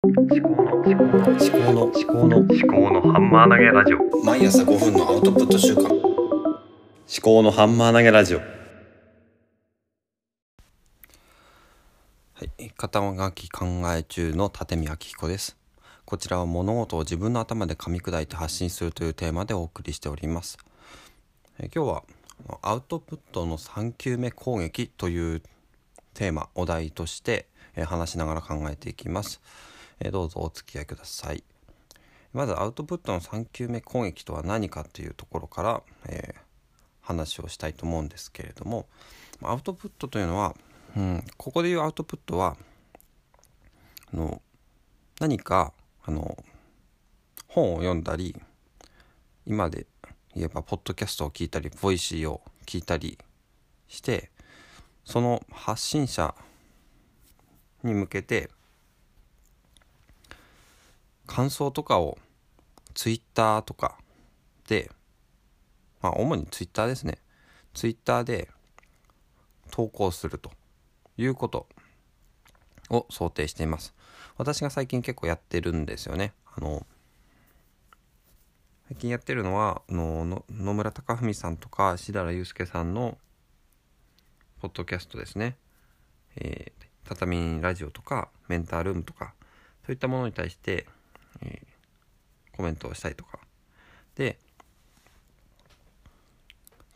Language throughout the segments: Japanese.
思考の思考の思考の思考の思考のハンマー投げラジオ毎朝5分のアウトプット週間思考のハンマー投げラジオはい、肩書き考え中の立見明彦です。こちらは物事を自分の頭で噛み砕いて発信するというテーマでお送りしております。え今日はアウトプットの3球目攻撃というテーマ、お題としてえ話しながら考えていきます。えどうぞお付き合いください。まずアウトプットの3球目攻撃とは何かというところから、えー話をしたいと思うんですけれどもアウトプットというのは、うん、ここでいうアウトプットはあの何かあの本を読んだり今で言えばポッドキャストを聞いたりボイシーを聞いたりしてその発信者に向けて感想とかをツイッターとかでまあ主にツイッターですね。ツイッターで投稿するということを想定しています。私が最近結構やってるんですよね。あの最近やってるのはあの野村貴文さんとか志良祐介さんのポッドキャストですね、えー、畳ラジオとかメンタールームとかそういったものに対して、えーコメントをしたりとか。で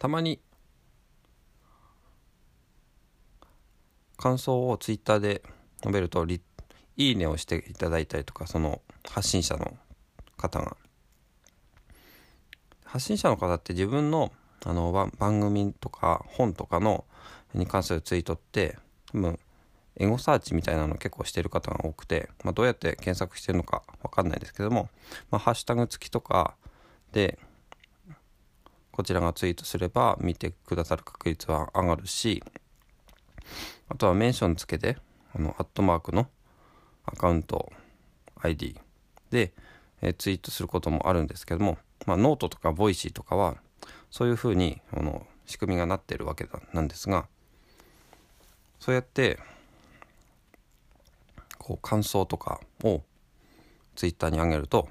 たまに感想をツイッターで述べるといいねをしていただいたりとかその発信者の方が。発信者の方って自分のあの番組とか本とかのに関するツイートって多分エゴサーチみたいなの結構してる方が多くて、まあ、どうやって検索してるのかわかんないですけども、まあ、ハッシュタグ付きとかでこちらがツイートすれば見てくださる確率は上がるしあとはメンションつけてあのアットマークのアカウント ID で、えツイートすることもあるんですけども、まあ、ノートとかボイシーとかはそういうふうにあの仕組みがなってるわけなんですがそうやってこう感想とかをツイッターに上げると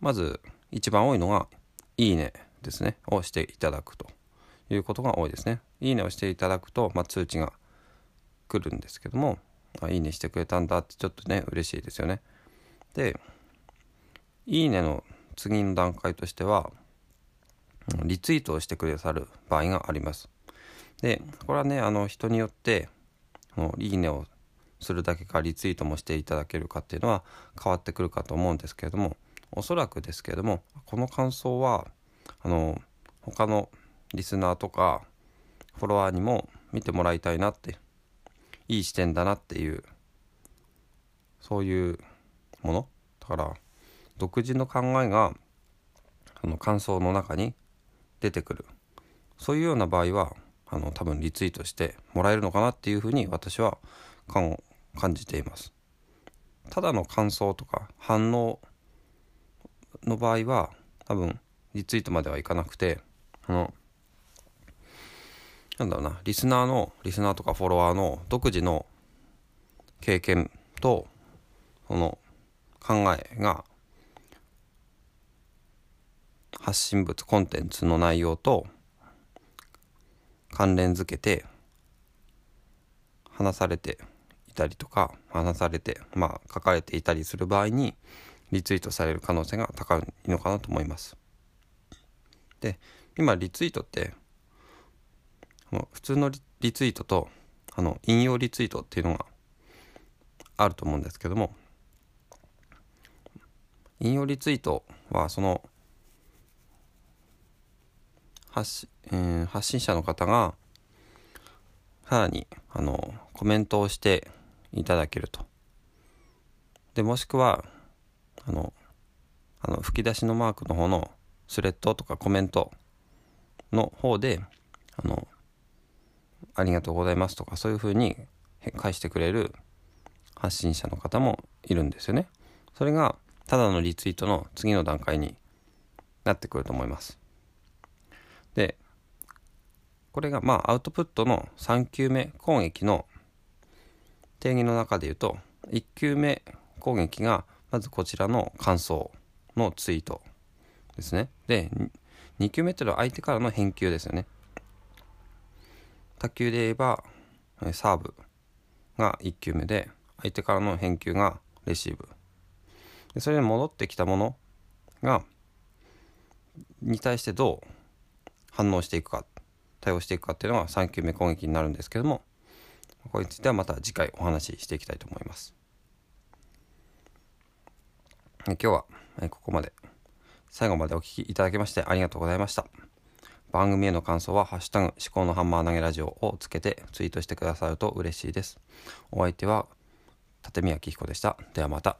まず一番多いのが「いいね」ですねをしていただくということが多いですね。いいねをしていただくと、まあ、通知が来るんですけどもあいいねしてくれたんだってちょっとね嬉しいですよね。でいいねの次の段階としてはリツイートをしてくださる場合があります。でこれはねあの人によっていいねをするだけかリツイートもしていただけるかっていうのは変わってくるかと思うんですけれどもおそらくですけれどもこの感想はあの他のリスナーとかフォロワーにも見てもらいたいなっていい視点だなっていうそういうもの。だから独自の考えがあの感想の中に出てくる。そういうような場合はあの多分リツイートしてもらえるのかなっていうふうに私は感感じています。ただの感想とか反応の場合は多分リツイートまではいかなくてあのなんだろうなリスナーのリスナーとかフォロワーの独自の経験とその考えが発信物コンテンツの内容と関連づけて話されていたりとか話されてまあ書かれていたりする場合にリツイートされる可能性が高いのかなと思います。で今リツイートって普通のリリツイートとあの引用リツイートっていうのがあると思うんですけども引用リツイートはその発し、えー発信者の方がさらにあのコメントをしていただけると。でもしくはあのあの吹き出しのマークの方のスレッドとかコメントの方であのありがとうございますとかそういうふうに返してくれる発信者の方もいるんですよね。それがただのリツイートの次の段階になってくると思います。でこれがまあアウトプットの3球目攻撃の定義の中で言うと1球目攻撃がまずこちらの感想のツイートですね。で2球目っていうのは相手からの返球ですよね。卓球で言えばサーブが1球目で相手からの返球がレシーブ。でそれに戻ってきたものがに対してどう反応していくか対応していくかっていうのが3球目攻撃になるんですけどもこれについてはまた次回お話ししていきたいと思います。今日はここまで。最後までお聴きいただきましてありがとうございました。番組への感想は「ハッシュタグ思考のハンマー投げラジオ」をつけてツイートしてくださると嬉しいです。お相手は立宮紀彦でした。ではまた。